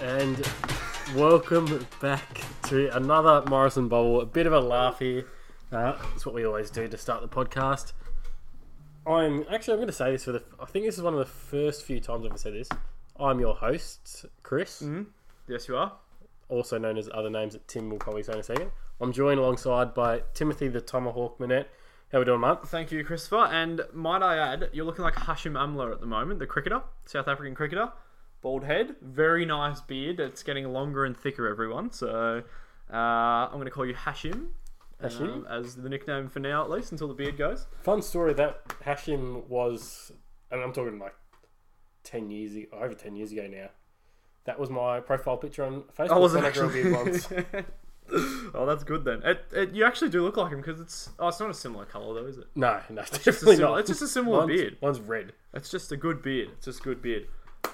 and welcome back to another Morrison Bobble. A bit of a laugh here. Uh, that's what we always do to start the podcast. I'm actually I'm going to say this for the. I think this is one of the first few times I've ever said this. I'm your host, Chris, Yes, you are. also known as other names that Tim will probably say in a second. I'm joined alongside by Timothy the Tomahawk Manette. How we doing, mate? Thank you, Christopher. And might I add, you're looking like Hashim Amla at the moment, the cricketer, South African cricketer. Bald head, very nice beard. It's getting longer and thicker, everyone. So uh, I'm going to call you Hashim. Hashim? um, as the nickname for now, at least, until the beard goes. Fun story that Hashim was, and I'm talking like ten years ago, over ten years ago now. That was my profile picture on Facebook. Was it when I a actually? beard once. oh, that's good then. It, it, you actually do look like him because it's oh, it's not a similar color though, is it? No, no, It's just, a definitely similar, not. it's just a similar One's, beard. one's red. It's just a good beard. It's just a good beard.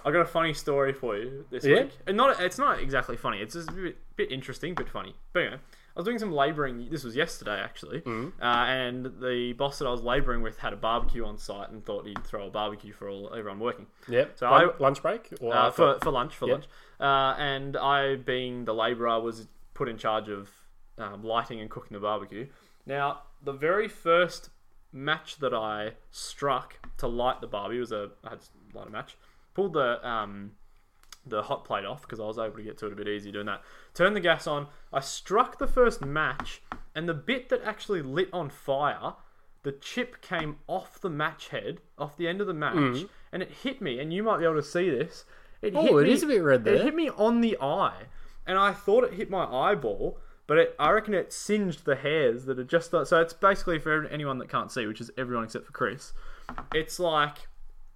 I got a funny story for you this Yeah? week. And not it's not exactly funny. It's just a bit, bit interesting, but funny. But anyway, I was doing some labouring. This was yesterday actually, Mm-hmm. uh, and the boss that I was labouring with had a barbecue on site and thought he'd throw a barbecue for all everyone working Yep. So Lun- I- lunch break or uh, for for lunch for Yep. lunch. Uh, and I, being the labourer, was put in charge of um, lighting and cooking the barbecue. Now, the very first match that I struck to light the barbie was a I had to light a match. Pulled the um, the hot plate off because I was able to get to it a bit easier doing that. Turned the gas on. I struck the first match, and the bit that actually lit on fire, the chip came off the match head, off the end of the match, and it hit me. And you might be able to see this. It Oh, it me, is a bit red there. It hit me on the eye, and I thought it hit my eyeball. But it, I reckon it singed the hairs that are just so. It's basically for anyone that can't see, which is everyone except for Chris. It's like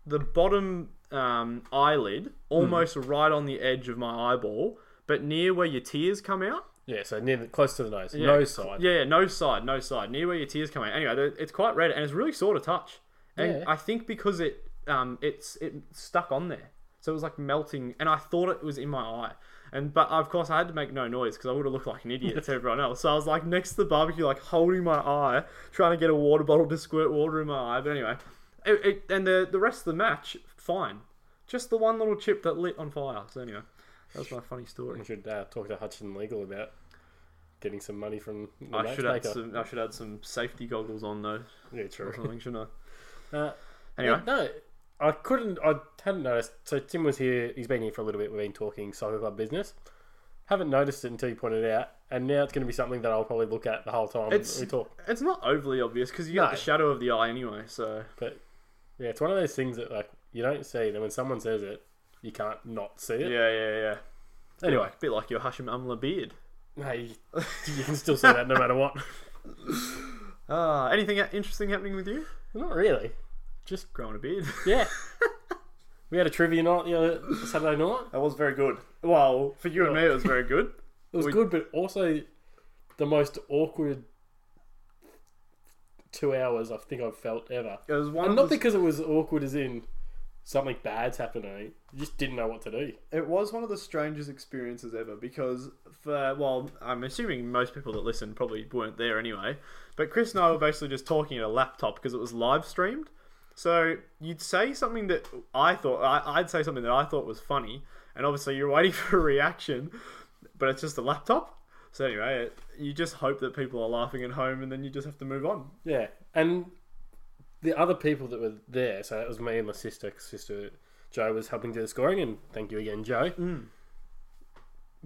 the bottom um, eyelid, almost right on the edge of my eyeball, but near where your tears come out. yeah, so near the, close to the nose, Yeah. nose side. Yeah, yeah, no side, no side, near where your tears come out. Anyway, it's quite red and it's really sore to touch. And Yeah. I think because it um it's it stuck on there, so it was like melting. And I thought it was in my eye. And but of course I had to make no noise because I would have looked like an idiot to everyone else. So I was like next to the barbecue, like holding my eye, trying to get a water bottle to squirt water in my eye. But anyway, it, it, and the the rest of the match, fine. Just the one little chip that lit on fire. So anyway, that was my funny story. We should uh, talk to Hutchinson Legal about getting some money from the I should add some. I should add some safety goggles on though, Yeah, or true. something, shouldn't I? Uh, Anyway, no, I couldn't. I hadn't noticed. So Tim was here. He's been here for a little bit. We've been talking soccer club business. Haven't noticed it until you pointed it out, and now it's going to be something that I'll probably look at the whole time It's- we talk. it's not overly obvious because you got No. the shadow of the eye anyway. So But yeah, it's one of those things that like you don't see. Then when someone says it, you can't not see it. yeah, yeah. Yeah. Anyway, a bit like your Hashim Amla beard. no, you, you can still see that no matter what. Ah, anything interesting happening with you? Not really. Just Growing a beard. yeah. we had a trivia night the other Saturday night. that was very good. Well, for you and me, it was very good. It was We- good, but also the most awkward two hours I think I've felt ever. It was one. And of not the- because it was awkward as in something bad's happening. You just didn't know what to do. It was one of the strangest experiences ever because, for well, I'm assuming most people that listen probably weren't there anyway. But Chris and I were basically just talking at a laptop because it was live streamed. So you'd say something that I thought I, I'd say something that I thought was funny, and obviously you're waiting for a reaction, but it's just a laptop. So anyway, it, you just hope that people are laughing at home, and then you just have to move on. Yeah, and the other people that were there, so it was me and my sister. 'cause Sister Joe was helping do the scoring, and thank you again, Joe. Mm.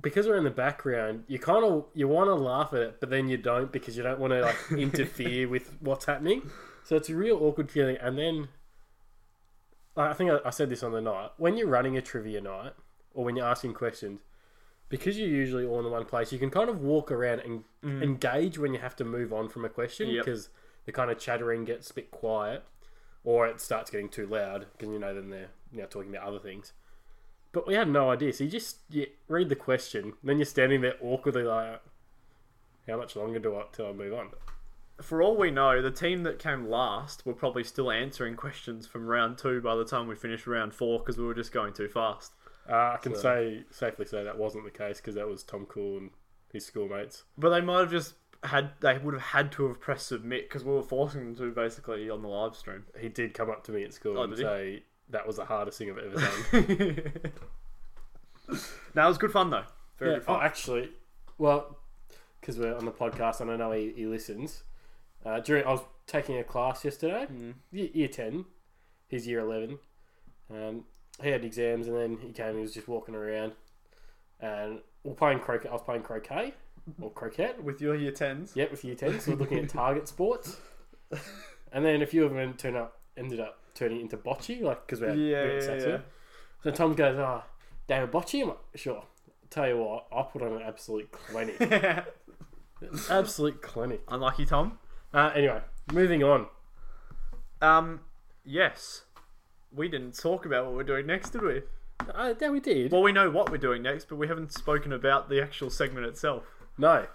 Because we're in the background, you kind of you want to laugh at it, but then you don't because you don't want to like interfere with what's happening. So it's a real awkward feeling. And then I think I, I said this on the night when you're running a trivia night or when you're asking questions, because you're usually all in one place, you can kind of walk around and mm. engage when you have to move on from a question Yep. The kind of chattering gets a bit quiet or it starts getting too loud because you know then they're now talking about other things. But we had no idea, so you just you read the question, then you're standing there awkwardly like, how much longer do I till I move on? For all we know, the team that came last were probably still answering questions from round two by the time we finished round four because we were just going too fast. Uh, I can say safely say that wasn't the case because that was Tom Cool and his schoolmates. But they might have just had they would have had to have pressed submit because we were forcing them to basically on the live stream. He did come up to me at school Oh, and did he? say that was the hardest thing I've ever done. No, it was good fun though. Very Yeah. good fun. Oh, actually, well, because we're on the podcast and I know he, he listens. Uh, during I was taking a class yesterday, Mm. year, year ten, he's year eleven. Um, he had exams and then he came. He was just walking around, and we're playing croquet. I was playing croquet or croquet. With your year tens. Yep, with year 10s. So we're looking at target sports, and then a few of them turn up ended up turning into bocce, like because we're Yeah, we're yeah, yeah. So Tom goes, "Ah, David bocce." I'm like, "Sure." Tell you what, I put on an absolute clinic. absolute clinic. Unlucky Tom. Uh, anyway, moving on. Um, yes. We didn't talk about what we're doing next, did we? Uh, yeah, we did. Well, we know what we're doing next, but we haven't spoken about the actual segment itself. No.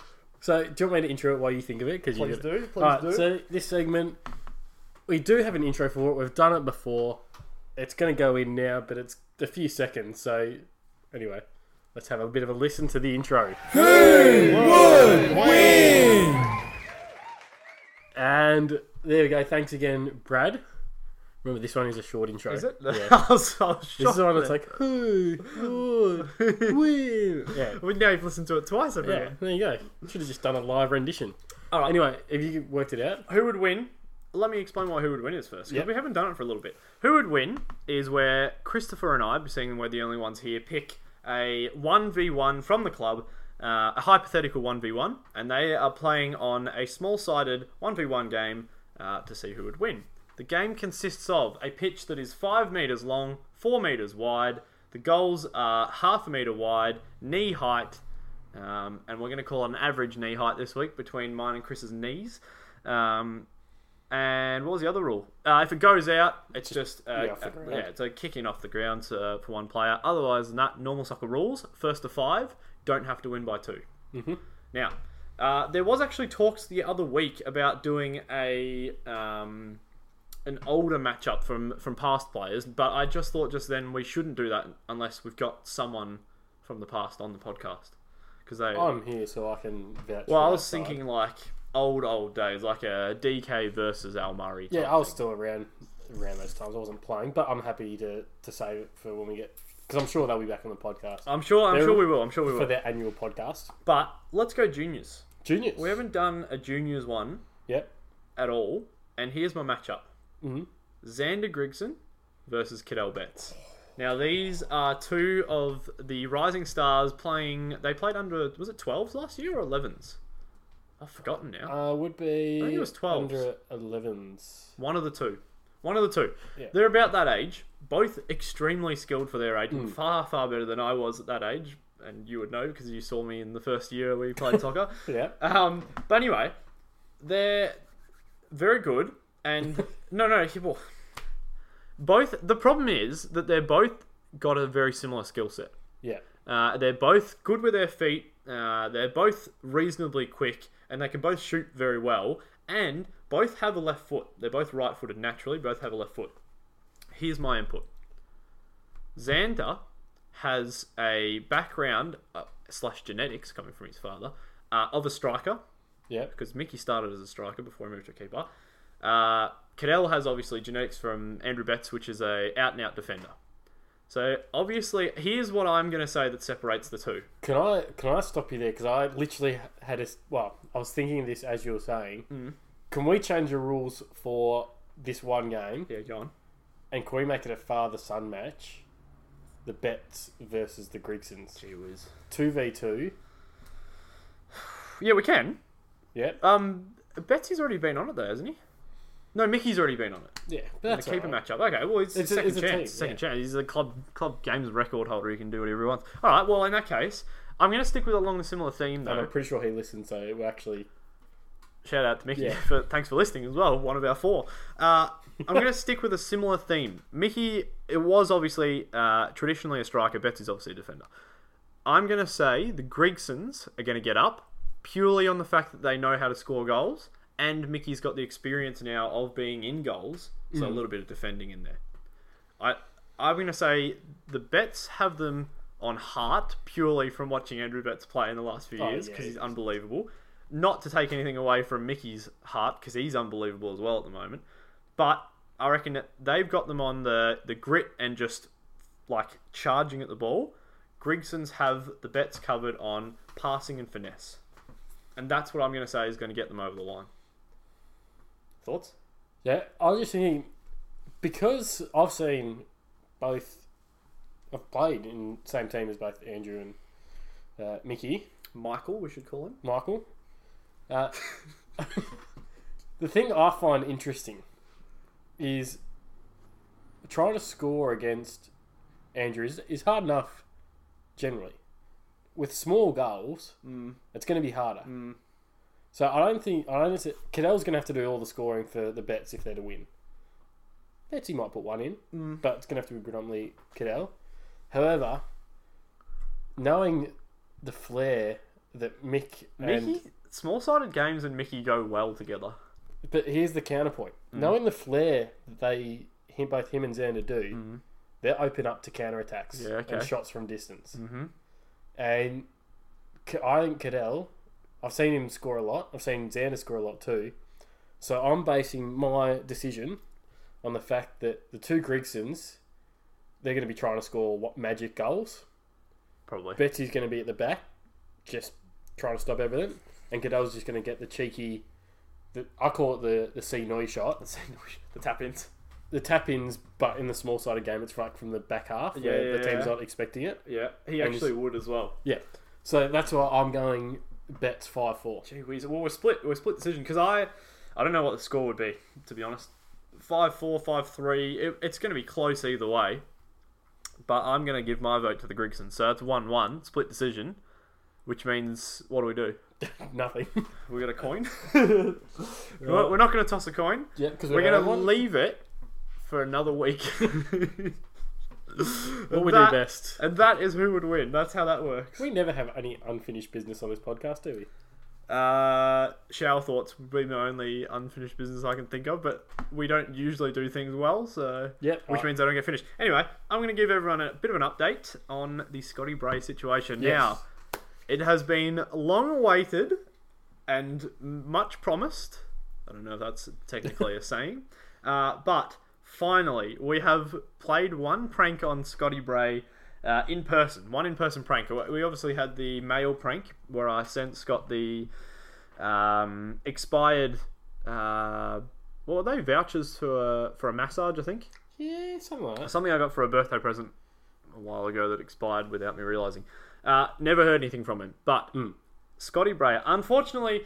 So, do you want me to intro it while you think of it? Because you Please do. it. Please Alright, do. So this segment, we do have an intro for it. We've done it before. It's going to go in now, but it's a few seconds. So, anyway, let's have a bit of a listen to the intro. Who would win? And there we go. Thanks again, Brad. Remember, this one is a short intro. Is it? Yeah. I was, I was This is the one that's like, who, would win? Yeah. We now you've listened to it twice, haven't Yeah, you? there you go. Should have just done a live rendition. All right. Anyway, have you worked it out? Who would win? Let me explain why Who Would Win is first, because Yep. we haven't done it for a little bit. Who Would Win is where Christopher and I, seeing we're the only ones here, pick a 1v1 from the club, uh, a hypothetical 1v1, and they are playing on a small sided 1v1 game uh, to see who would win. The game consists of a pitch that is 5 metres long, 4 metres wide, the goals are half a metre wide, knee height, um, and we're going to call it an average knee height this week between mine and Chris's knees. Um, and what was the other rule? Uh, if it goes out, it's just uh, yeah, uh, yeah, it's a kicking off the ground uh, for one player. Otherwise, than that normal soccer rules: first to five, don't have to win by 2 Mm-hmm. Now, uh, there was actually talks the other week about doing a um, an older matchup from from past players, but I just thought just then we shouldn't do that unless we've got someone from the past on the podcast because they. I'm here so I can vouch. well, I was side. thinking like old old days, like uh, a DK versus Al Murray. Yeah, I was thing. still around around those times. I wasn't playing, but I'm happy to, to save it for when we get because I'm sure they'll be back on the podcast I'm sure. I'm They're- sure we will. I'm sure we will for their annual podcast. But let's go juniors. Juniors. We haven't done a juniors one Yep. at all, and here's my matchup: Mhm. Xander Grigson versus Cadell Betts. Now these are two of the rising stars playing. They played under was it 12s last year or 11s? I've forgotten now. Uh, would be I think it was 12s. under 11s. One of the two. One of the two. Yeah. They're about that age. Both extremely skilled for their age. Hmm. Far, far better than I was at that age. And you would know because you saw me in the first year we played soccer. Yeah. Um, but anyway, they're very good. And no, no, he- well, both. The problem is that they're both got a very similar skill set. Yeah. Uh, they're both good with their feet. Uh, they're both reasonably quick, and they can both shoot very well. And both have a left foot. They're both right-footed naturally. Both have a left foot. Here's my input. Xander has a background uh, slash genetics coming from his father uh, of a striker Yeah. because Mickey started as a striker before he moved to keeper. Uh, Cadell has obviously genetics from Andrew Betts, which is a out and out defender. So obviously, here's what I'm going to say that separates the two. Can I can I stop you there? Because I literally had a well, I was thinking of this as you were saying. Mm. Can we change the rules for this one game, Yeah, go on. and can we make it a father son match? The Betts versus the Grigsons, Gee whiz. two v two. Yeah, we can. Yeah. Um, Betsy's already been on it though, hasn't he? No, Mickey's already been on it. Yeah, but that's the keeper alright. matchup. Okay, well, it's, It's a a- second it's a chance. team, second yeah. chance. He's a club club games record holder. He can do whatever he wants. All right. Well, in that case, I'm going to stick with along the similar theme though. And I'm pretty sure he listened, so we're actually Shout out to Mickey Yeah. for thanks for listening as well. One of our four. Uh, I'm going to stick with a similar theme. Mickey, it was obviously uh, traditionally a striker. Betts is obviously a defender. I'm going to say the Grigsons are going to get up purely on the fact that they know how to score goals, and Mickey's got the experience now of being in goals, so a mm. little bit of defending in there. I I'm going to say the Betts have them on heart purely from watching Andrew Betts play in the last few Oh, years yeah, because he's he unbelievable. Not to take anything away from Mickey's heart because he's unbelievable as well at the moment, but I reckon that they've got them on the the grit and just like charging at the ball. Grigsons have the Betts covered on passing and finesse. And that's what I'm going to say is going to get them over the line. Thoughts? Yeah, I was just thinking because I've seen both. I've played in same team as both Andrew and uh, Mickey, Michael, we should call him. Michael. Uh, the thing I find interesting is trying to score against Andrew is, is hard enough generally. With small goals, Mm. it's going to be harder. Mm. So I don't think I don't think Cadell's going to have to do all the scoring for the Betts if they're to win. Betsy might put one in, Mm. but it's going to have to be predominantly Cadell. However, knowing the flair that Mick Mickey, small sided games and Mickey go well together. but here's the counterpoint: Mm. knowing the flair that they him both him and Xander do, Mm. they're open up to counter attacks Yeah, okay. and shots from distance. Mm-hmm. And I think Cadell, I've seen him score a lot. I've seen Xander score a lot too. So I'm basing my decision on the fact that the two Grigsons, they're going to be trying to score what magic goals. Probably. Betsy's going to be at the back, just trying to stop everything, and Cadell's just going to get the cheeky. The, I call it the the C noise shot, the tap ins. the tap ins, but in the small sided game, it's like from the back half Yeah, where yeah, the team's yeah. not expecting it. Yeah, he And actually would as well. Yeah. So that's why I'm going Betts five four. Gee whiz. Well, we're split. We're split decision because I, I don't know what the score would be to be honest. Five four, five three. It, it's going to be close either way. But I'm going to give my vote to the Grigsons. So it's one one split decision, which means what do we do? Nothing. We got a coin. We're we're not going to toss a coin. Yeah, because We're going to leave it for another week. what we that- do best. And that is who would win. That's how that works. We never have any unfinished business on this podcast, do we? Uh, shower thoughts would be the only unfinished business I can think of, but we don't usually do things well, so Yep. which means they don't get finished. Anyway, I'm going to give everyone a bit of an update on the Scotty Bray situation. Yes. Now, it has been long awaited and much promised. I don't know if that's technically a saying, uh, but finally we have played one prank on Scotty Bray. Uh, in person, one in person prank. We obviously had the mail prank where I sent Scott the um, expired. Uh, what were they? Vouchers for a, for a massage, I think. yeah, something like that. Something I got for a birthday present a while ago that expired without me realizing. Uh, never heard anything from him. But Mm. Scotty Bray, unfortunately,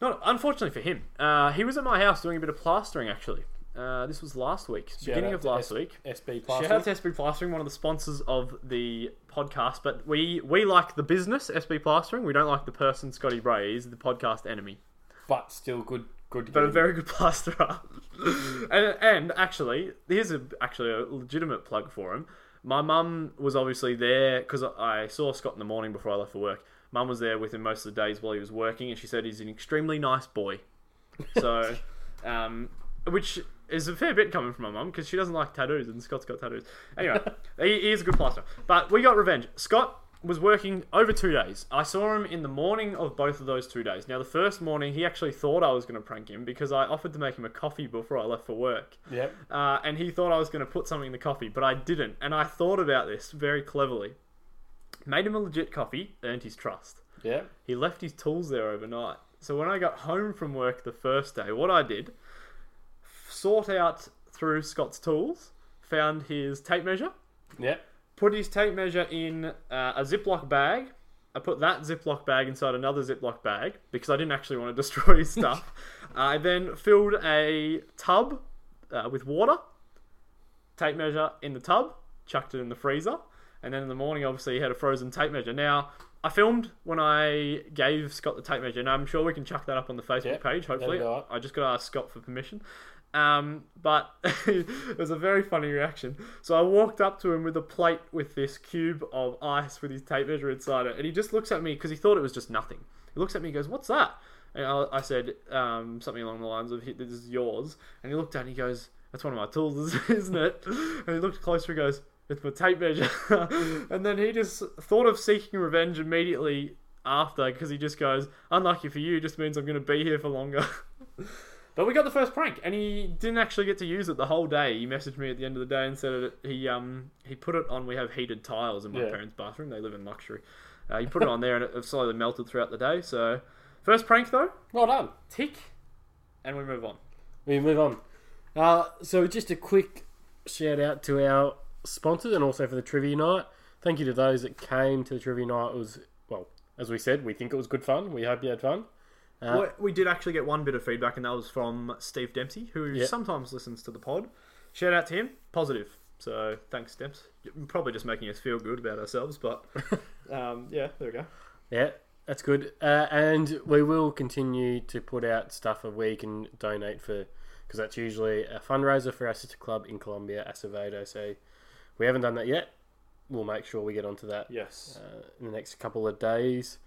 not unfortunately for him, uh, he was at my house doing a bit of plastering. Actually, uh, this was last week, beginning out of last S- week. SB Plastering. Shout out to SB Plastering, one of the sponsors of the podcast. But we we like the business SB Plastering. We don't like the person Scotty Bray. He's the podcast enemy but still good. Good. But a very good plasterer. and, and actually, here's a, actually a legitimate plug for him. My mum was obviously there because I saw Scott in the morning before I left for work. Mum was there with him most of the days while he was working, and she said he's an extremely nice boy. So, um, which is a fair bit coming from my mum because she doesn't like tattoos, and Scott's got tattoos. Anyway, he, he is a good plaster. But we got revenge. Scott was working over two days. I saw him in the morning of both of those two days. Now, the first morning, he actually thought I was going to prank him because I offered to make him a coffee before I left for work. Yep. Uh, and he thought I was going to put something in the coffee, but I didn't. And I thought about this very cleverly. Made him a legit coffee, earned his trust. Yep. He left his tools there overnight. So when I got home from work the first day, what I did, sort out through Scott's tools, found his tape measure, Yep. put his tape measure in uh, a Ziploc bag. I put that Ziploc bag inside another Ziploc bag because I didn't actually want to destroy his stuff. I then filled a tub uh, with water, tape measure in the tub, chucked it in the freezer, and then in the morning, obviously, he had a frozen tape measure. Now, I filmed when I gave Scott the tape measure, and I'm sure we can chuck that up on the Facebook Yep, page, hopefully. that'll go up. I just got to ask Scott for permission. Um, but it was a very funny reaction. So I walked up to him with a plate with this cube of ice with his tape measure inside it, and he just looks at me because he thought it was just nothing. He looks at me and goes, "What's that?" And I, I said um, something along the lines of, "This is yours." And he looked at it and he goes, "That's one of my tools, isn't it?" And he looked closer and goes, "It's my tape measure." and then he just thought of seeking revenge immediately after because he just goes, "Unlucky for you, just means I'm going to be here for longer." But we got the first prank, and he didn't actually get to use it the whole day. He messaged me at the end of the day and said that he um he put it on. We have heated tiles in my Yeah. parents' bathroom. They live in luxury. Uh, he put it on there, and it slowly melted throughout the day. So, first prank though, Well done. tick, and we move on. We move on. Uh, so just a quick shout out to our sponsors and also for the trivia night. Thank you to those that came to the trivia night. It was well, as we said, we think it was good fun. We hope you had fun. Uh, Well, we did actually get one bit of feedback, and that was from Steve Dempsey, who Yeah. sometimes listens to the pod. Shout out to him, positive. So thanks, Demps. Probably just making us feel good about ourselves, but um, yeah, there we go. Yeah, that's good. Uh, and we will continue to put out stuff of where you can donate for, because that's usually a fundraiser for our sister club in Colombia, Acevedo. So we haven't done that yet. We'll make sure we get onto that Yes. uh, in the next couple of days.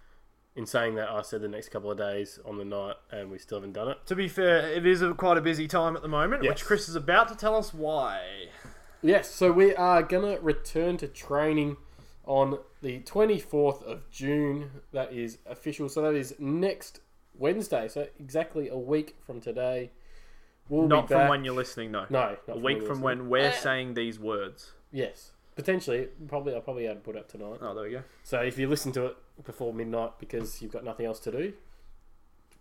In saying that, I said the next couple of days on the night, and we still haven't done it. To be fair, it is a, quite a busy time at the moment, Yes. which Chris is about to tell us why. Yes, so we are gonna return to training on the twenty fourth of June. That is official. So that is next Wednesday. So exactly a week from today. We'll Not be from when you're listening, no. No, not a from week from when we're Uh, saying these words. Yes, potentially. Probably, I'll probably add put up tonight. Oh, there we go. So if you listen to it before midnight because you've got nothing else to do,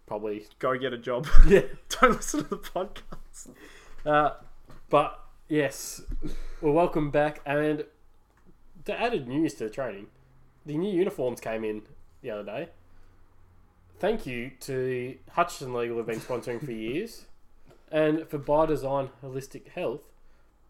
probably Go get a job. yeah. Don't listen to the podcast. Uh, but yes, well, welcome back. And to added news to the training, the new uniforms came in the other day. Thank you to Hutchinson Legal, have been sponsoring for years, and for By Design Holistic Health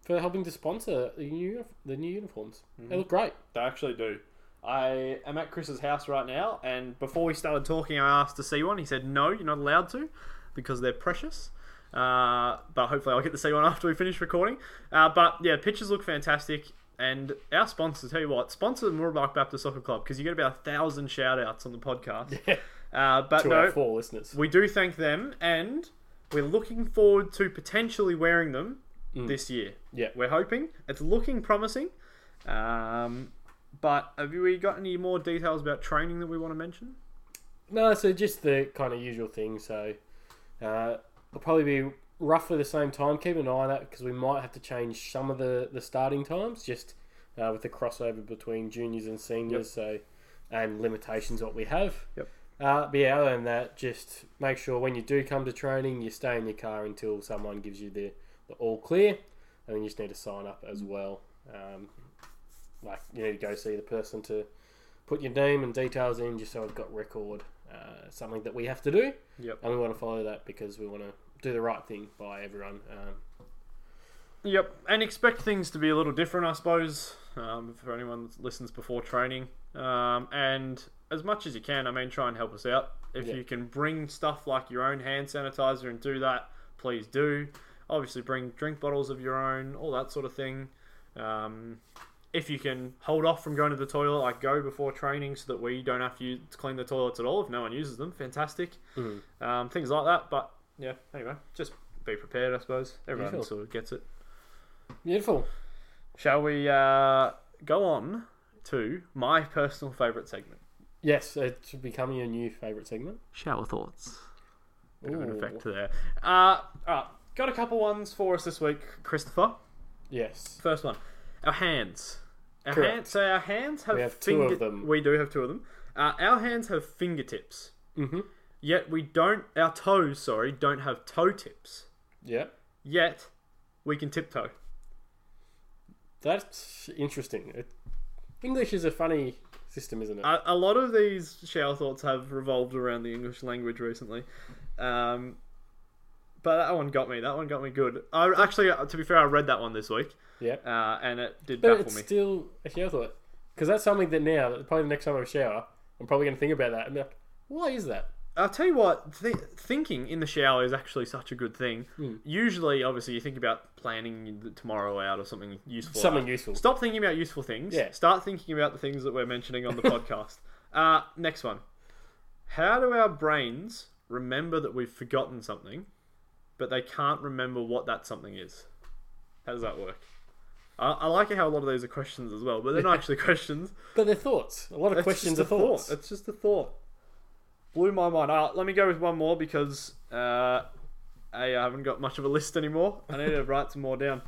for helping to sponsor the new the new uniforms. They look great. They actually do. I am at Chris's house right now, and before we started talking, I asked to see one. He said, "No, you're not allowed to, because they're precious." Uh, but hopefully, I'll get to see one after we finish recording. Uh, but yeah, pictures look fantastic, and our sponsor, tell you what, sponsor Mooroolbark Baptist Soccer Club because you get about a thousand shout outs on the podcast. Uh, but to no, our four listeners. we do thank them, and we're looking forward to potentially wearing them this year. Yeah. We're hoping. It's looking promising. Um, but have we got any more details about training that we want to mention? No, so just the kind of usual thing. So uh, it'll probably be roughly the same time. Keep an eye on that because we might have to change some of the, the starting times just uh, with the crossover between juniors and seniors. So and limitations what we have. Yep. Uh, but yeah, other than that, just make sure when you do come to training, you stay in your car until someone gives you the, the all clear, and then you just need to sign up as well. Um, like you need to go see the person to put your name and details in, just so I've got record. Uh, something that we have to do, Yep. and we want to follow that because we want to do the right thing by everyone. Um, Yep. And expect things to be a little different, I suppose, um, for anyone that listens before training. Um, and as much as you can, I mean, try and help us out. If Yeah. you can bring stuff like your own hand sanitizer and do that, please do. Obviously, bring drink bottles of your own, all that sort of thing. Um, if you can hold off from going to the toilet, like go before training so that we don't have to, use, clean the toilets at all if no one uses them, fantastic. mhm. Um, things like that. But yeah, anyway, just be prepared, I suppose. Everyone Beautiful. sort of gets it. Beautiful. Shall we uh, go on to my personal favourite segment? Yes, it's becoming a new favourite segment. Shower thoughts. Bit of an effect there. Uh, alright, got a couple ones for us this week, Christopher. Yes. First one, our hands. Our Correct. hands. So our hands have, We have two of them. We do have two of them. Uh, our hands have fingertips, Mm-hmm. yet we don't. Our toes, sorry, don't have toe tips. Yeah. Yet we can tiptoe. That's interesting. It, English is a funny system, isn't it? A, a lot of these shower thoughts have revolved around the English language recently. Um, but that one got me. That one got me good. I actually, uh, to be fair, I read that one this week, yeah. uh, and it did But baffle it's me. still a shower thought. Because that's something that now, probably the next time I shower, I'm probably going to think about that and be like, why is that? I'll tell you what, th- thinking in the shower is actually such a good thing. Hmm. Usually, obviously, you think about planning the tomorrow out or something useful. Something out. useful. Stop thinking about useful things. Yeah. Start thinking about the things that we're mentioning on the podcast. Uh, next one. How do our brains remember that we've forgotten something, but they can't remember what that something is? How does that work? I, I like how a lot of these are questions as well, but they're not actually questions. But they're thoughts. A lot of It's questions are just a thoughts. Thought. It's just a thought. Blew my mind. Uh, let me go with one more because uh, I haven't got much of a list anymore. I need to write some more down.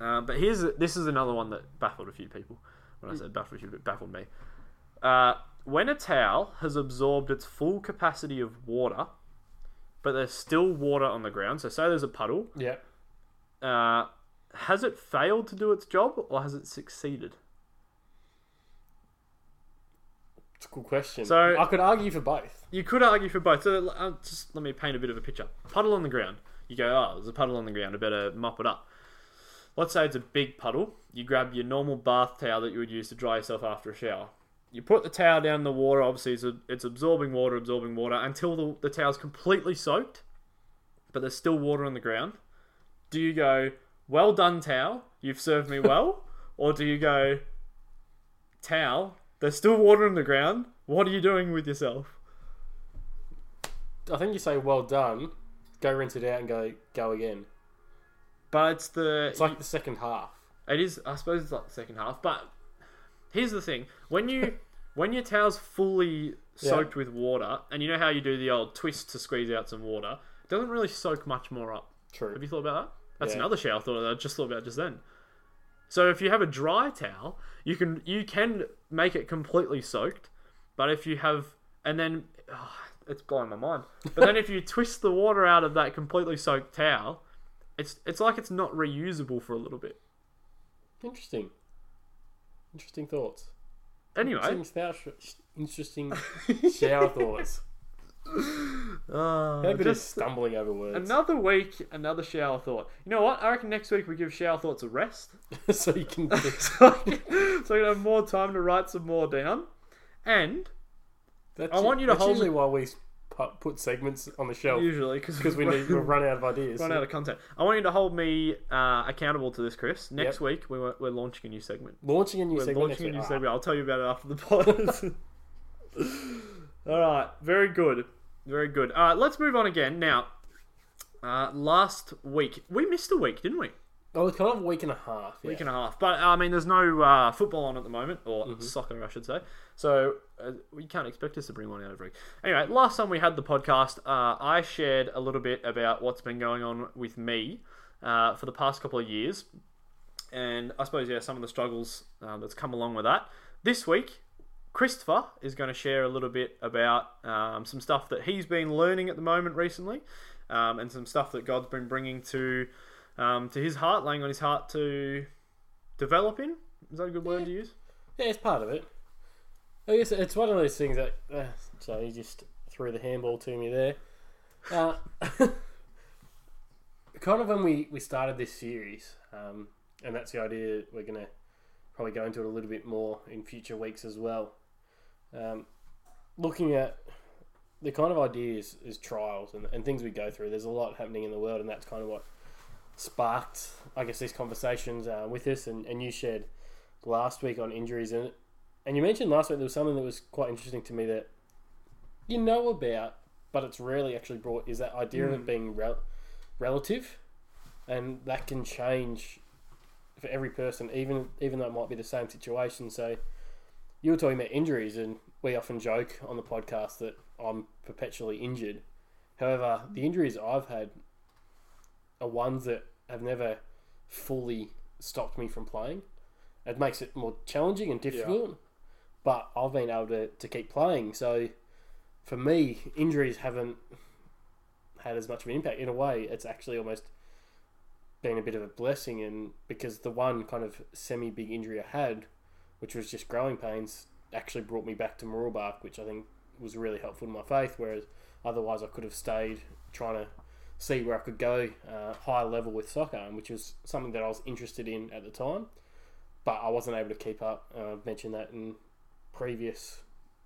Uh, but here's this is another one that baffled a few people. When I said baffled a few, it baffled me. Uh, when a towel has absorbed its full capacity of water, but there's still water on the ground. So say there's a puddle. Yeah. Uh, has it failed to do its job or has it succeeded? It's a good question. So- I could argue for both. You could argue for both. So uh, just let me paint a bit of a picture. Puddle on the ground. You go, oh, there's a puddle on the ground. I better mop it up. Let's say it's a big puddle. You grab your normal bath towel that you would use to dry yourself after a shower. You put the towel down in the water. Obviously, it's, it's absorbing water, absorbing water until the, the towel's completely soaked, but there's still water on the ground. Do you go, well done, towel, you've served me well? or do you go, towel, there's still water on the ground, what are you doing with yourself? I think you say well done, go rinse it out and go go again. But it's the It's like the second half. it is. I suppose it's like the second half. But here's the thing: when you when your towel's fully soaked with water, and you know how you do the old twist to squeeze out some water, it doesn't really soak much more up. True. Have you thought about that? That's Yeah. another shower thought that I just thought about just then. So if you have a dry towel, you can you can make it completely soaked, but if you have and then oh, it's blowing my mind. But then if you twist the water out of that completely soaked towel, it's it's like it's not reusable for a little bit. Interesting. Interesting thoughts. Anyway, Interesting, shower thoughts. uh, Had a bit of just stumbling over words. another week, another shower thought. You know what? I reckon next week we give shower thoughts a rest. so you can. so I can, so I can have more time to write some more down. And That's I want you to hold- usually why we pu- put segments on the shelf usually because we need we run out of ideas. run out of content. I want you to hold me uh, accountable to this, Chris. Next week we were, we're launching a new segment. launching a new We're segment. launching a new week. segment. I'll tell you about it after the pod. All right, very good, very good. All right, let's move on again now. Uh, last week we missed a week, didn't we? Ah, oh, it's kind of a week and a half. Yeah. week and a half. But I mean, there's no uh, football on at the moment, or Mm-hmm. soccer, I should say. So uh, we can't expect us to bring one out every week. Anyway, last time we had the podcast, uh, I shared a little bit about what's been going on with me uh, for the past couple of years, and I suppose yeah, some of the struggles uh, that's come along with that. This week. Christopher is going to share a little bit about um, some stuff that he's been learning at the moment recently, um, and some stuff that God's been bringing to um, to his heart, laying on his heart to develop in. Is that a good word to use? Yeah, it's part of it. I guess it's one of those things that. Uh, so he just threw the handball to me there. Uh, kind of when we, we started this series, um, and that's the idea we're going to probably go into it a little bit more in future weeks as well. Um, looking at the kind of ideas is trials and, and things we go through. There's a lot happening in the world, and that's kind of what sparked, I guess, these conversations uh, with us. And, and you shared last week on injuries, and and you mentioned last week there was something that was quite interesting to me that you know about, but it's rarely actually brought. Is that idea of it hmm. being rel- relative, and that can change for every person, even even though it might be the same situation. So you were talking about injuries, and we often joke on the podcast that I'm perpetually injured. However, the injuries I've had are ones that have never fully stopped me from playing. It makes it more challenging and difficult, but I've been able to, to keep playing. So for me, injuries haven't had as much of an impact. In a way, it's actually almost been a bit of a blessing, and because the one kind of semi big injury I had, which was just growing pains, actually brought me back to Mooroolbark, which I think was really helpful to my faith. Whereas otherwise, I could have stayed trying to see where I could go uh, higher level with soccer, which was something that I was interested in at the time, but I wasn't able to keep up. I've mentioned that in previous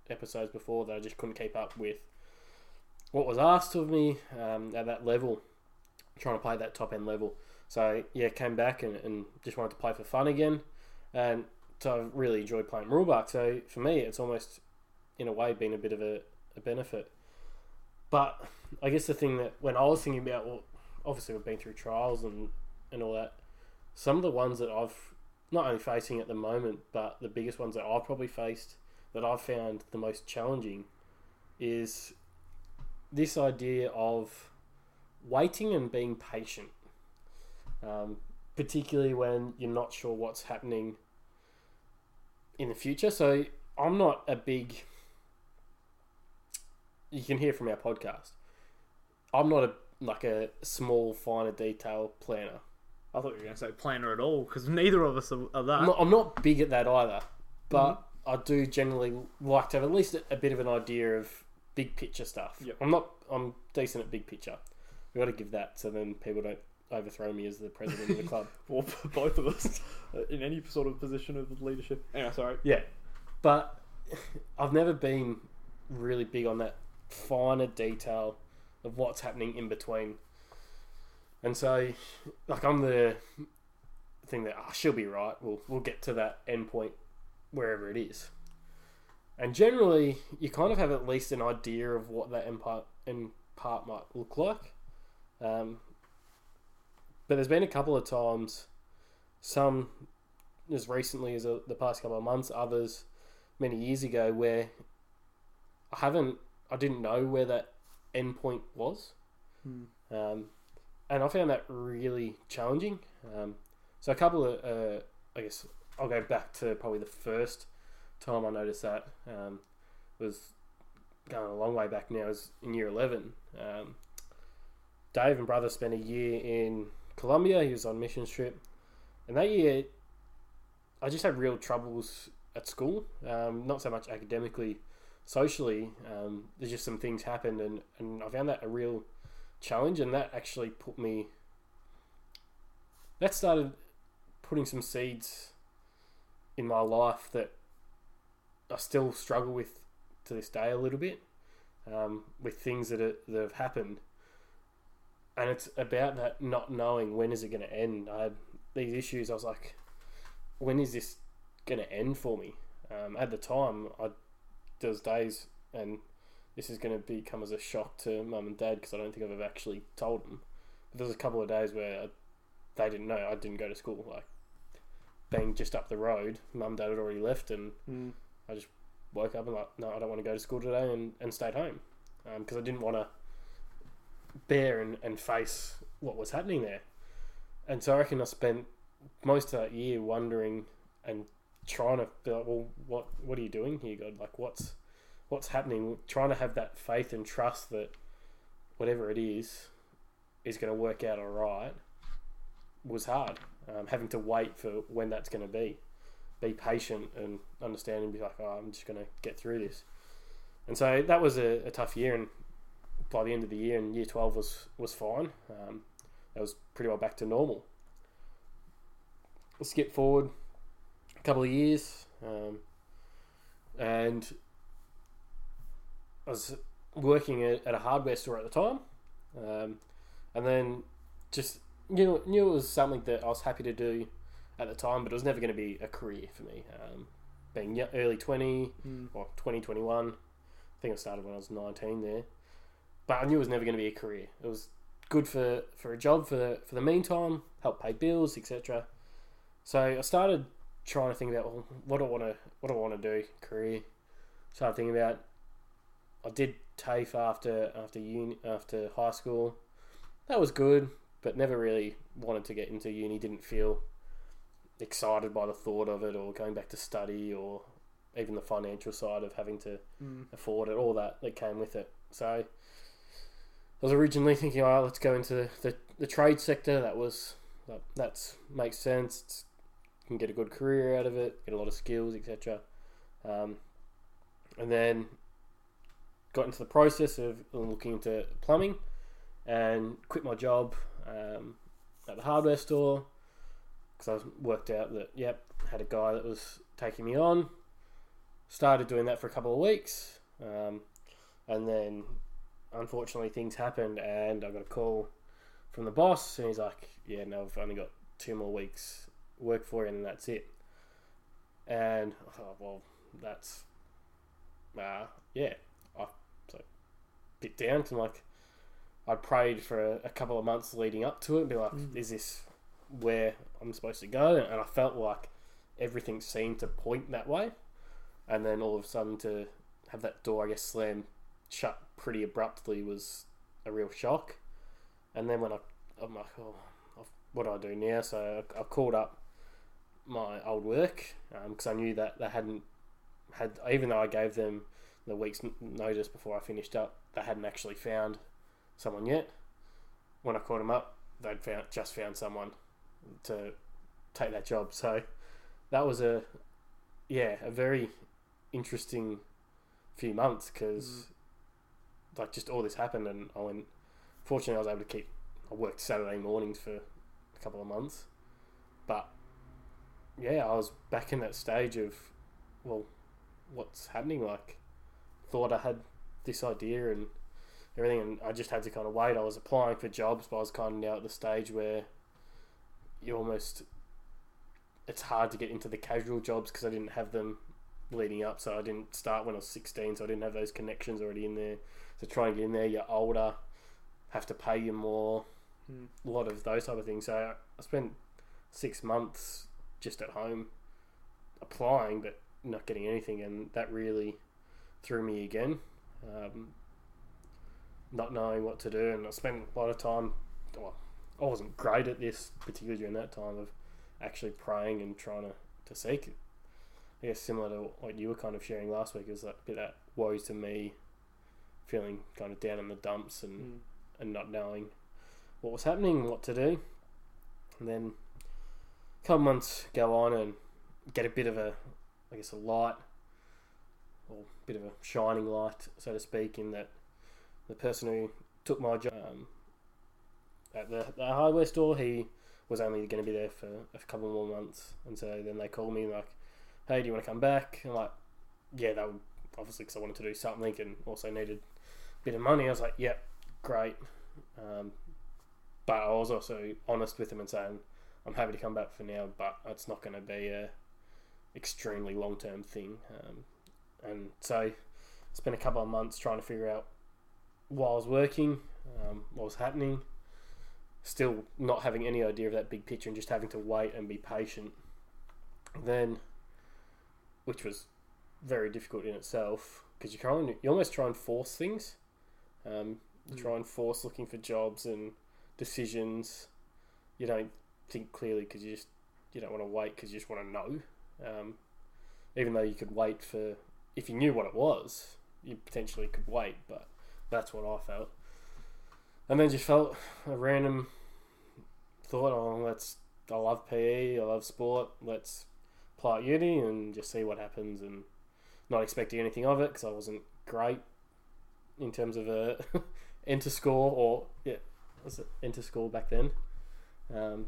episodes before that I just couldn't keep up with what was asked of me um, at that level, trying to play that top end level. So yeah, came back and, and just wanted to play for fun again, and so I really enjoyed playing Mooroolbark. So for me, it's almost in a way been a bit of a, a benefit. But I guess the thing that when I was thinking about, well, obviously we've been through trials and and all that. Some of the ones that I've not only facing at the moment, but the biggest ones that I've probably faced that I've found the most challenging is this idea of waiting and being patient, um, particularly when you're not sure what's happening in the future. So I'm not a big. You can hear from our podcast. I'm not a like a small, finer detail planner. I thought you were going to say planner at all because neither of us are, are that. I'm not, I'm not big at that either, but I do generally like to have at least a, bit of an idea of big picture stuff. Yep. I'm not. I'm decent at big picture. We got to give that so then people don't overthrow me as the president of the club. or both of us uh, in any sort of position of leadership. Anyway, sorry. Yeah, but I've never been really big on that finer detail of what's happening in between. And so, like, I'm the thing that oh, she'll be right. We'll we'll get to that end point wherever it is. And generally, you kind of have at least an idea of what that end part, end part might look like. Um, but there's been a couple of times, some as recently as a, the past couple of months, others many years ago, where I haven't, I didn't know where that end point was. Hmm. Um, and I found that really challenging. Um, so a couple of, uh, I guess I'll go back to probably the first time I noticed that um, was going a long way back now. Was in year eleven. Um, Dave and brother spent a year in Colombia. He was on mission trip, and that year, I just had real troubles at school. Um, not so much academically, socially. Um, there's just some things happened, and, and I found that a real challenge, and that actually put me. That started putting some seeds in my life that I still struggle with to this day a little bit um, with things that, are, that have happened. And it's about that not knowing when is it going to end. I had these issues. I was like, when is this going to end for me? Um, at the time, I was days, and this is going to become as a shock to mum and dad because I don't think I've ever actually told them. But there was a couple of days where I, they didn't know I didn't go to school. Like being just up the road, mum and dad had already left, and Mm. I just woke up and like, no, I don't want to go to school today, and, and stayed home because I didn't want to bear and, and face what was happening there. And so I reckon I spent most of that year wondering and trying to be like, well, what what are you doing here, God? Like, what's what's happening? Trying to have that faith and trust that whatever it is is going to work out all right was hard. Um, having to wait for when that's going to be be patient and understand and be like, oh, I'm just going to get through this. And so that was a, a tough year. And by the end of the year, and year 12 was, was fine. Um, that was pretty well back to normal. We'll skip forward a couple of years. Um, and I was working at, at a hardware store at the time. Um, and then just knew, knew it was something that I was happy to do at the time, but it was never going to be a career for me. Um, being early 20 Mm. or 2021, I think I started when I was 19 there. But I knew it was never going to be a career. It was good for, for a job for the, for the meantime, help pay bills, etc. So I started trying to think about well, what do I want to what do I want to do career. Started thinking about. I did TAFE after after uni after high school. That was good, but never really wanted to get into uni. Didn't feel excited by the thought of it, or going back to study, or even the financial side of having to Mm. afford it, all that that came with it. So I was originally thinking, oh, let's go into the, the trade sector. That was that that's makes sense. It's, you can get a good career out of it, get a lot of skills, etc. Um, and then got into the process of looking into plumbing, and quit my job um, at the hardware store because I worked out that yep had a guy that was taking me on started doing that for a couple of weeks, um, and then unfortunately things happened, and I got a call from the boss, and he's like, "Yeah, no, I've only got two more weeks work for you, and that's it." And I thought, well, that's uh, yeah, I so bit down to like I prayed for a, a couple of months leading up to it, and be like, Mm. "Is this where I'm supposed to go?" And I felt like everything seemed to point that way and then all of a sudden to have that door, I guess, slam shut pretty abruptly was a real shock. And then when I, I'm like, oh, what do I do now? So I, I called up my old work because I knew that they hadn't had, even though I gave them the week's notice before I finished up, they hadn't actually found someone yet. When I called them up, they'd found just found someone to take that job. So that was a yeah a very interesting few months because mm. like just all this happened and I went. Fortunately, I was able to keep. I worked Saturday mornings for a couple of months, but yeah, I was back in that stage of well, what's happening? Like, thought I had this idea and everything, and I just had to kind of wait. I was applying for jobs, but I was kind of now at the stage where you almost it's hard to get into the casual jobs because I didn't have them leading up. So I didn't start when I was 16, so I didn't have those connections already in there. So try and get in there, you're older, have to pay you more, Mm. a lot of those type of things. So I, I spent six months just at home applying, but not getting anything, and that really threw me again. Um, not knowing what to do, and I spent a lot of time. Well, I wasn't great at this, particularly during that time of actually praying and trying to, to seek it. I guess similar to what you were kind of sharing last week is that bit that woes to me, feeling kind of down in the dumps and, Mm. and not knowing what was happening, what to do. And then a couple months go on and get a bit of a, I guess, a light, or a bit of a shining light, so to speak, in that the person who took my job um, at the, the hardware store, he was only going to be there for a couple more months. And so then they called me like, hey, do you want to come back? I'm like, yeah, that would obviously because I wanted to do something and also needed a bit of money. I was like, yep, great. Um, but I was also honest with him and saying, I'm happy to come back for now, but it's not going to be a extremely long term thing. Um, and so spent a couple of months trying to figure out while I was working, um, what was happening. Still not having any idea of that big picture and just having to wait and be patient. Then, which was very difficult in itself because you kind you almost try and force things. Um, you Mm. try and force looking for jobs and decisions. You don't think clearly because you just you don't want to wait because you just want to know. Um, even though you could wait for if you knew what it was, you potentially could wait, but that's what I felt. And then just felt a random thought, oh, let's. I love PE, I love sport. Let's apply at uni and just see what happens, and not expecting anything of it because I wasn't great in terms of a enter score or yeah, was it enter score back then? Um,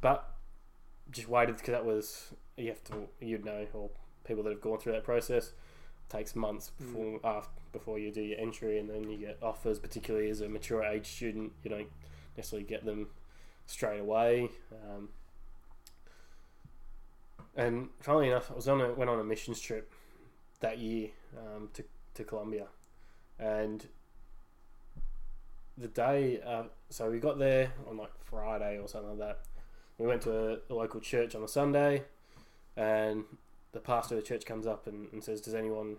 but just waited because that was you have to you'd know or people that have gone through that process takes months before after, before you do your entry and then you get offers particularly as a mature age student you don't necessarily get them straight away um, and funnily enough I was on a went on a missions trip that year um, to, to Colombia. And the day uh, so we got there on like Friday or something like that. We went to a, a local church on a Sunday and the pastor of the church comes up and, and says, "Does anyone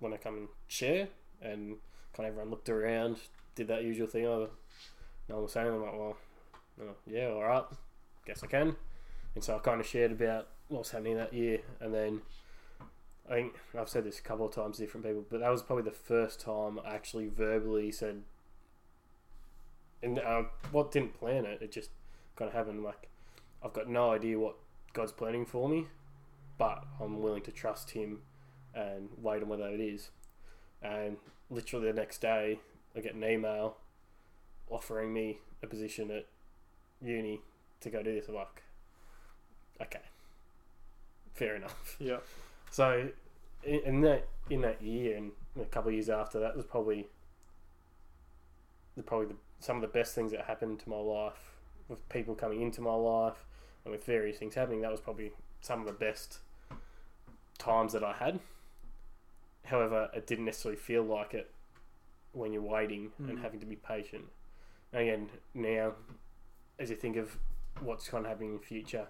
want to come and share?" And kind of everyone looked around, did that usual thing. Oh, no one was saying. I'm like, "Well, oh, yeah, all right, guess I can." And so I kind of shared about what was happening that year, and then I think I've said this a couple of times to different people, but that was probably the first time I actually verbally said, and uh, what didn't plan it, it just kind of happened. Like I've got no idea what God's planning for me, but I'm willing to trust Him and wait on whether it is. And literally the next day, I get an email offering me a position at uni to go do this. I'm like, okay, fair enough. Yeah. So in, that in that year and a couple of years after that was probably the probably the, some of the best things that happened to my life with people coming into my life and with various things happening. That was probably some of the best times that I had. However, it didn't necessarily feel like it when you're waiting and Mm. having to be patient. And again, now as you think of what's kind of happening in the future,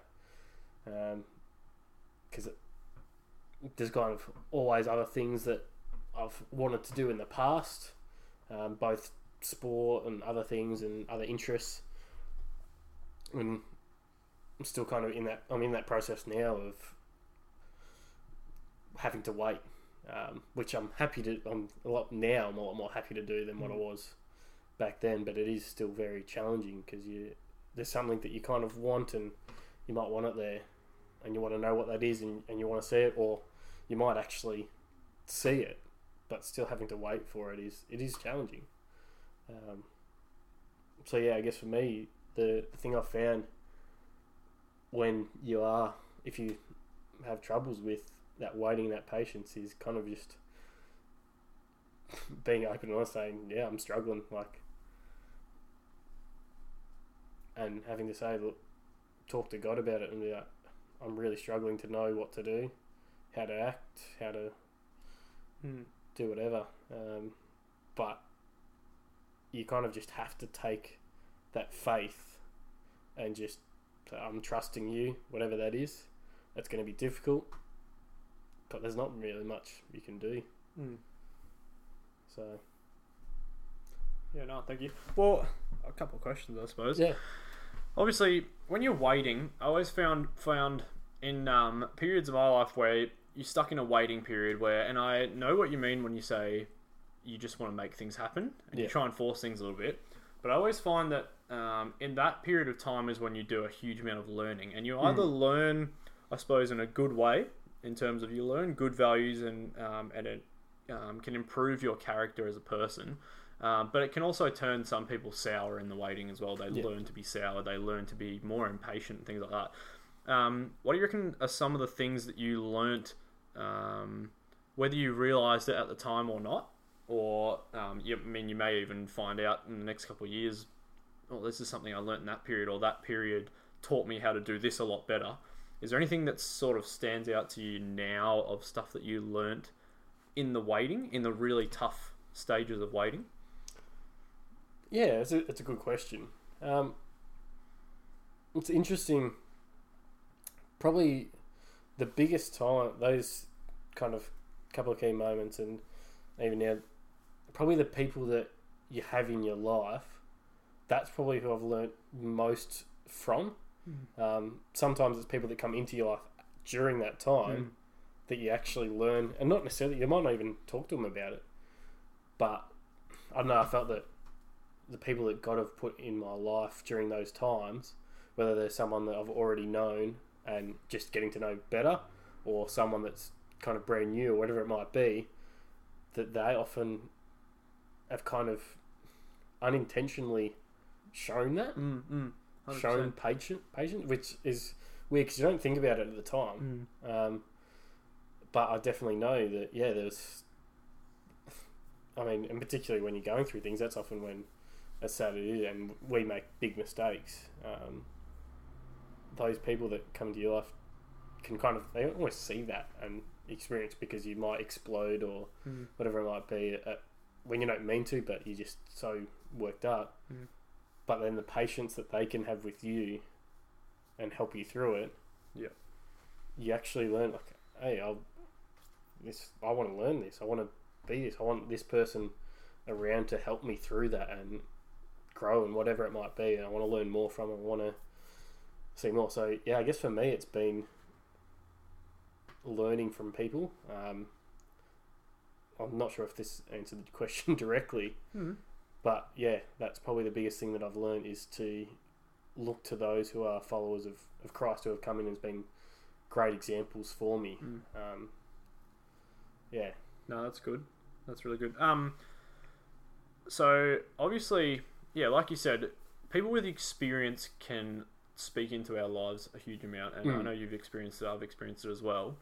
because there's kind of always other things that I've wanted to do in the past, um, both sport and other things and other interests. And I'm still kind of in that. I'm in that process now of having to wait, um, which I'm happy to. I'm a lot now. I'm a lot more happy to do than what I was back then. But it is still very challenging because you there's something that you kind of want and you might want it there, and you want to know what that is and, and you want to see it, or you might actually see it, but still having to wait for it is it is challenging. Um, so yeah, I guess for me, the, the thing I found when you are, if you have troubles with that waiting, that patience, is kind of just being open and honest, saying, "Yeah, I'm struggling," like, and having to say, "Look, talk to God about it," and be like, "I'm really struggling to know what to do, how to act, how to Mm. do whatever." Um, but you kind of just have to take that faith and just I'm trusting you, whatever that is. That's going to be difficult, but there's not really much you can do. Mm. So Yeah, no, thank you. Well, a couple of questions, I suppose. yeah, Obviously, when you're waiting, I always found found in um, periods of my life where you're stuck in a waiting period where, and I know what you mean when you say you just want to make things happen and you try and force things a little bit. But I always find that um, in that period of time is when you do a huge amount of learning, and you either learn, I suppose, in a good way in terms of you learn good values and um, and it um, can improve your character as a person. Um, but it can also turn some people sour in the waiting as well. They Yeah. learn to be sour. They learn to be more impatient and things like that. Um, what do you reckon are some of the things that you learnt, um, whether you realised it at the time or not, or um, you, I mean, you may even find out in the next couple of years, oh, this is something I learnt in that period, or that period taught me how to do this a lot better. Is there anything that sort of stands out to you now of stuff that you learnt in the waiting, in the really tough stages of waiting? yeah, it's a, it's a good question. Um, it's interesting. Probably the biggest time those kind of couple of key moments, and even now, probably the people that you have in your life. That's probably who I've learnt most from. Um, sometimes it's people that come into your life during that time Mm. that you actually learn, and not necessarily you might not even talk to them about it. But I don't know. I felt that the people that God have put in my life during those times, whether they're someone that I've already known and just getting to know better, or someone that's kind of brand new or whatever it might be, that they often have kind of unintentionally shown that, Mm, mm, 100%. shown patient, patient, which is weird because you don't think about it at the time. Mm. Um, but I definitely know that yeah, there's. I mean, and particularly when you're going through things, that's often when, as sad it is, and we make big mistakes. Um, those people that come into your life can kind of they almost see that and experience because you might explode or Mm. whatever it might be at, when you don't mean to, but you're just so worked up. Mm. But then the patience that they can have with you and help you through it, Yeah. you actually learn like, hey, I'll this I want to learn this. I want to be this. I want this person around to help me through that and grow and whatever it might be. And I want to learn more from it. I want to see more. So yeah, I guess for me, it's been learning from people. Um, I'm not sure if this answered the question directly, Mm. But yeah, that's probably the biggest thing that I've learned is to look to those who are followers of, of Christ who have come in and been great examples for me. Mm. Um, yeah, No, that's good. That's really good. Um, so obviously, yeah, like you said, people with experience can speak into our lives a huge amount, and I Mm. know you've experienced it. I've experienced it as well.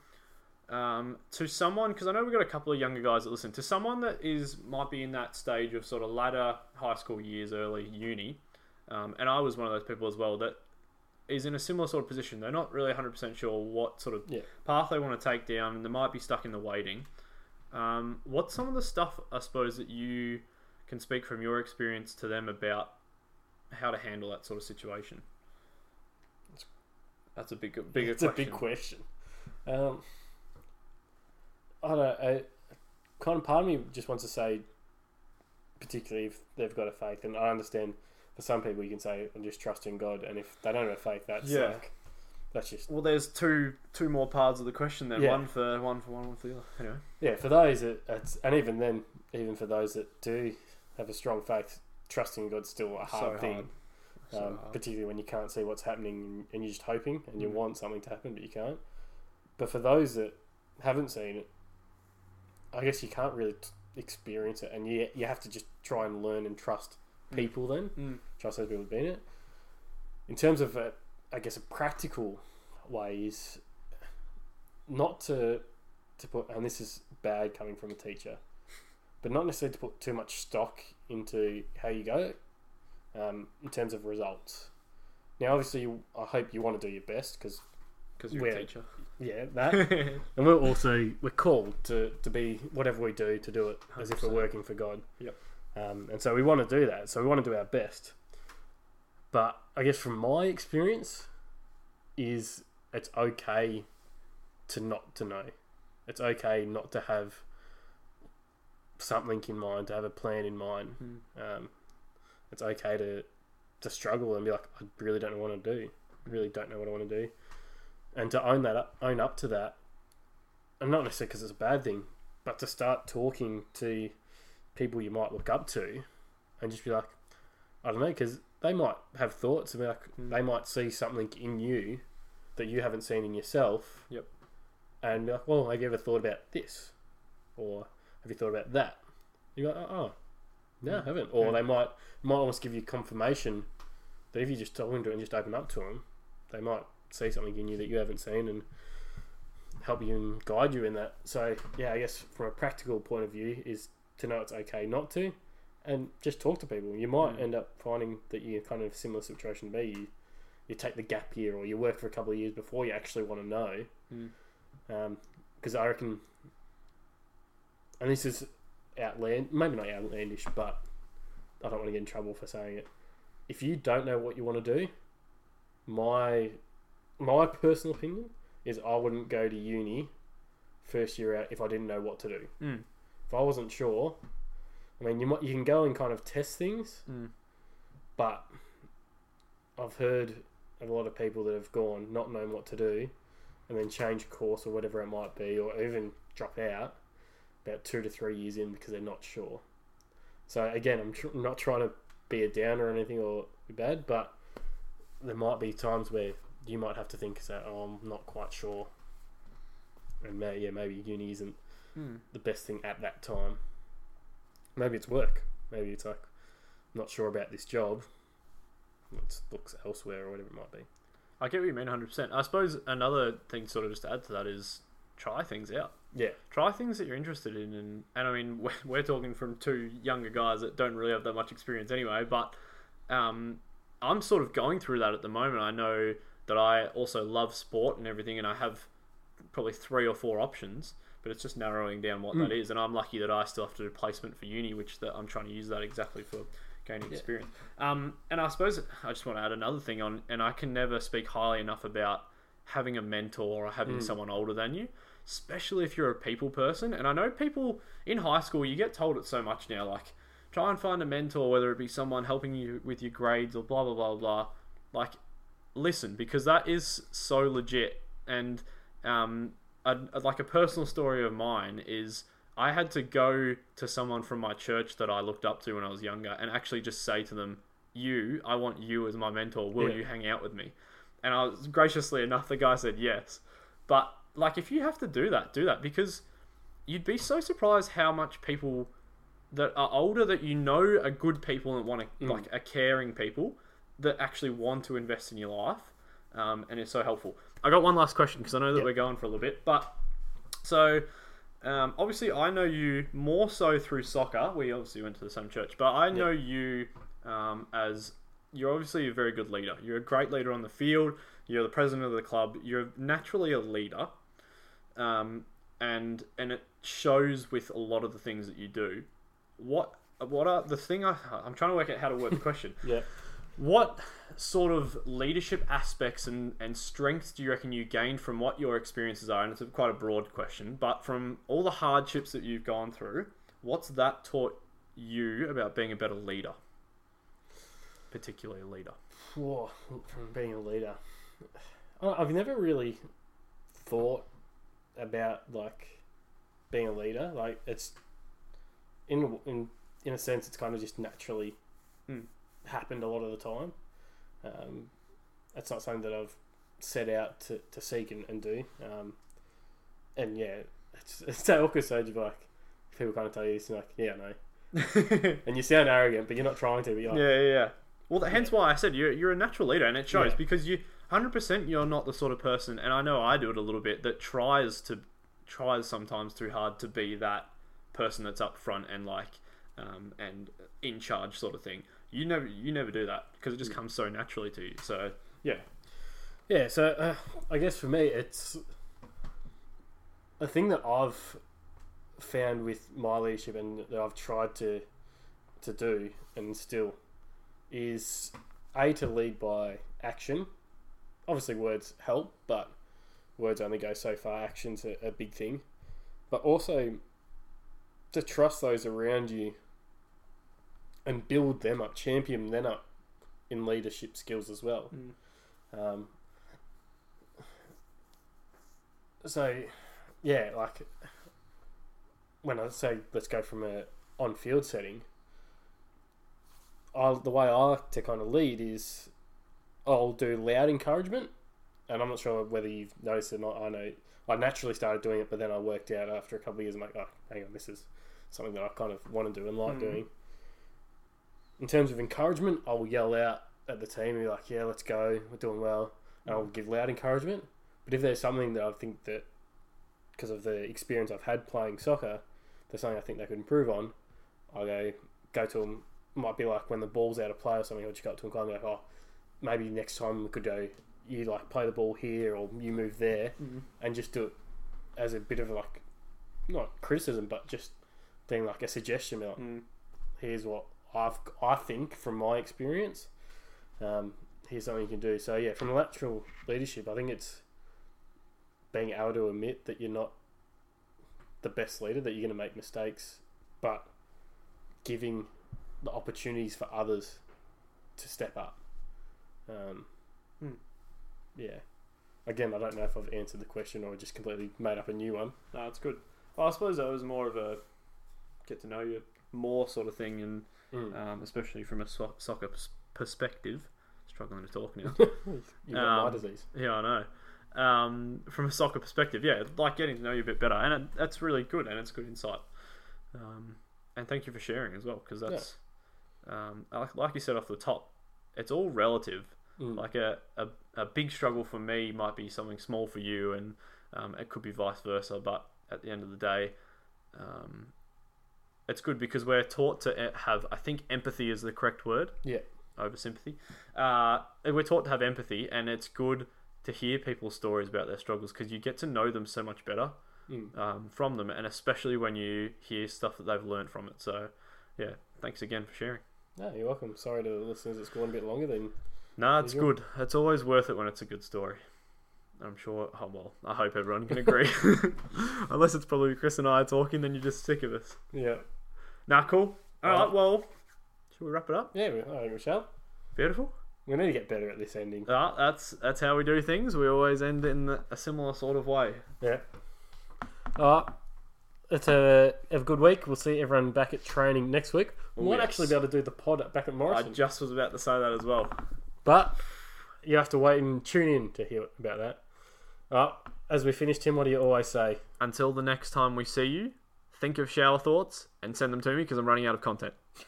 Um, to someone, because I know we've got a couple of younger guys that listen. To someone that is might be in that stage of sort of latter high school years, early uni, um, and I was one of those people as well that is in a similar sort of position. They're not really 100% sure what sort of Yeah. path they want to take down, and they might be stuck in the waiting. Um, what's some of the stuff I suppose that you can speak from your experience to them about how to handle that sort of situation? That's a big, bigger it's question. a big question. Um, I don't know. I, kind of part of me just wants to say, particularly if they've got a faith. And I understand for some people you can say, I'm just trusting God, and if they don't have a faith, that's Yeah. like, that's just Well, there's two two more parts of the question then. Yeah. One for one for one for the other. Anyway. yeah. For those that, it's, and even then, even for those that do have a strong faith, trusting God's still a hard So thing. hard. So um, hard. particularly when you can't see what's happening and, and you're just hoping and you Mm. want something to happen but you can't. But for those that haven't seen it, I guess you can't really t- experience it, and you you have to just try and learn and trust Mm. people. Then Mm. trust those people who've been in it. In terms of, a, I guess, a practical way is not to to put, and this is bad coming from a teacher, but not necessarily to put too much stock into how you go um, in terms of results. Now, obviously, you, I hope you want to do your best because Because you're a teacher. Yeah, that, and we're also we're called to, to be whatever we do to do it as if we're 100%. working for God. Yep. Um, and so we want to do that. So we want to do our best. But I guess from my experience, is it's okay to not to know. It's okay not to have something in mind, to have a plan in mind. Mm. Um, it's okay to to struggle and be like, I really don't know what to do. I really don't know what I want to do, and to own that, up, own up to that, and not necessarily because it's a bad thing, but to start talking to people you might look up to, and just be like, I don't know, because they might have thoughts and like, Mm. they might see something in you that you haven't seen in yourself. Yep. And be like, well, have you ever thought about this, or have you thought about that? You go, oh, oh no, I Mm. haven't. Or Mm. they might might almost give you confirmation that if you just talk into it and just open up to them, they might see something in you that you haven't seen and help you and guide you in that. So yeah, I guess from a practical point of view is to know it's okay not to, and just talk to people. You might Mm. end up finding that you're kind of similar situation to me. You, you take the gap year or you work for a couple of years before you actually want to know. Mm. Because I reckon, and this is outland, maybe not outlandish, but I don't want to get in trouble for saying it. If you don't know what you want to do, my my personal opinion is I wouldn't go to uni first year out if I didn't know what to do. Mm. If I wasn't sure, I mean, you might you can go and kind of test things, Mm. but I've heard of a lot of people that have gone not knowing what to do, and then change course or whatever it might be, or even drop out about two to three years in because they're not sure. So again, I'm tr- not trying to be a downer or anything or be bad, but there might be times where you might have to think that oh, I'm not quite sure, and may, yeah, maybe uni isn't Mm. the best thing at that time. Maybe it's work. Maybe it's like not sure about this job. Let's look elsewhere or whatever it might be. I get what you mean 100%. I suppose another thing, sort of just to add to that, is try things out. Yeah, Try things that you're interested in. And, and I mean, we're, we're talking from two younger guys that don't really have that much experience anyway, but um, I'm sort of going through that at the moment. I know that I also love sport and everything, and I have probably three or four options, but it's just narrowing down what that Mm. is. And I'm lucky that I still have to do placement for uni, which that I'm trying to use that exactly for gaining Yeah. experience. Um, and I suppose I just want to add another thing on, and I can never speak highly enough about having a mentor or having Mm. someone older than you, especially if you're a people person. And I know people in high school, you get told it so much now, like try and find a mentor, whether it be someone helping you with your grades or blah blah blah blah. Like, listen, because that is so legit. And um, a, like a personal story of mine is I had to go to someone from my church that I looked up to when I was younger and actually just say to them, "You, I want you as my mentor. Will Yeah. you hang out with me?" And I was graciously enough, the guy said yes. But like, if you have to do that, do that because you'd be so surprised how much people that are older that you know are good people and want to Mm. like are caring people that actually want to invest in your life um, and it's so helpful. I got one last question because i know that Yep. we're going for a little bit but so um, obviously i know you more so through soccer. We obviously went to the same church but i know you um, as you're obviously a very good leader. You're a great leader on the field. You're the president of the club. You're naturally a leader um, and and it shows with a lot of the things that you do. What what are the thing I, i'm trying to work out how to word the question. Yeah. What sort of leadership aspects and, and strengths do you reckon you gained from what your experiences are? And it's a, quite a broad question, but from all the hardships that you've gone through, what's that taught you about being a better leader, particularly a leader? Whoa, from being a leader, I've never really thought about like being a leader. Like it's in in in a sense, it's kind of just naturally Mm. Happened a lot of the time. Um, it's not something that I've set out to, to seek and, and do. Um, and yeah, it's it's that awkward stage of like people kind of tell you this, and like, yeah, no, yeah, and you sound arrogant, but you're not trying to. But like, yeah, yeah. Well, hence why I said you're you're a natural leader, and it shows Yeah. because you hundred percent you're not the sort of person, and I know I do it a little bit that tries to tries sometimes too hard to be that person that's up front and like um, and in charge sort of thing. You never you never do that because it just comes so naturally to you. So yeah, Yeah, so uh, I guess for me, it's a thing that I've found with my leadership and that I've tried to to do and still is a to lead by action. Obviously, words help, but words only go so far. Action's a, a big thing, but also to trust those around you and build them up, champion them up in leadership skills as well. Um, so, yeah, like when I say let's go from a on-field setting, I the way I like to kind of lead is I'll do loud encouragement, and I'm not sure whether you've noticed it or not. I know I naturally started doing it, but then I worked out after a couple of years. I'm like, oh, hang on, this is something that I kind of want to do and like Mhm. doing. In terms of encouragement, I will yell out at the team and be like, "Yeah, let's go, we're doing well," and I'll give loud encouragement. But if there's something that I think that, because of the experience I've had playing soccer, there's something I think they could improve on, I'll go go to them. Might be like when the ball's out of play or something, I'll just go up to them and go, like, "Oh, maybe next time we could go. You like play the ball here or you move there, and just do it as a bit of like, not criticism, but just being like a suggestion. be Like, Mm. here's what I've I think from my experience. Um, here's something you can do. So yeah, from lateral leadership, I think it's being able to admit that you're not the best leader, that you're going to make mistakes, but giving the opportunities for others to step up. Um, Hmm. Yeah. Again, I don't know if I've answered the question or just completely made up a new one. No, it's good. Well, I suppose that was more of a get to know you more sort of thing, and Mm. um, especially from a so- soccer pers- perspective. Struggling to talk now. You've got my Um, disease. yeah, I know. Um, from a soccer perspective, yeah, like getting to know you a bit better, and it, that's really good, and it's good insight. Um, and thank you for sharing as well, because that's um, like, like you said off the top, it's all relative. Mm. Like a, a, a big struggle for me might be something small for you, and um, it could be vice versa. But at the end of the day, um, it's good because we're taught to e- have. I think empathy is the correct word. Yeah. Over sympathy. Uh, we're taught to have empathy, and it's good to hear people's stories about their struggles because you get to know them so much better Mm. um, from them, and especially when you hear stuff that they've learned from it. So, yeah, thanks again for sharing. No, you're welcome. Sorry to the listeners, it's gone a bit longer than. No, it's good. It's always worth it when it's a good story. I'm sure. Oh well, I hope everyone can agree. Unless it's probably Chris and I talking, then you're just sick of us. Yeah. Nah, cool. All Right. right. Well, should we wrap it up? Yeah, we- all right, Michelle. Beautiful. We need to get better at this ending. Uh, that's that's how we do things. We always end in a similar sort of way. Yeah. All right. It's a, have a good week. We'll see everyone back at training next week. We Oh, might yes. actually be able to do the pod at- back at Morris. I Morrison. just was about to say that as well. But you have to wait and tune in to hear about that. All right. As we finish, Tim, what do you always say? Until the next time we see you, think of shower thoughts and send them to me because I'm running out of content.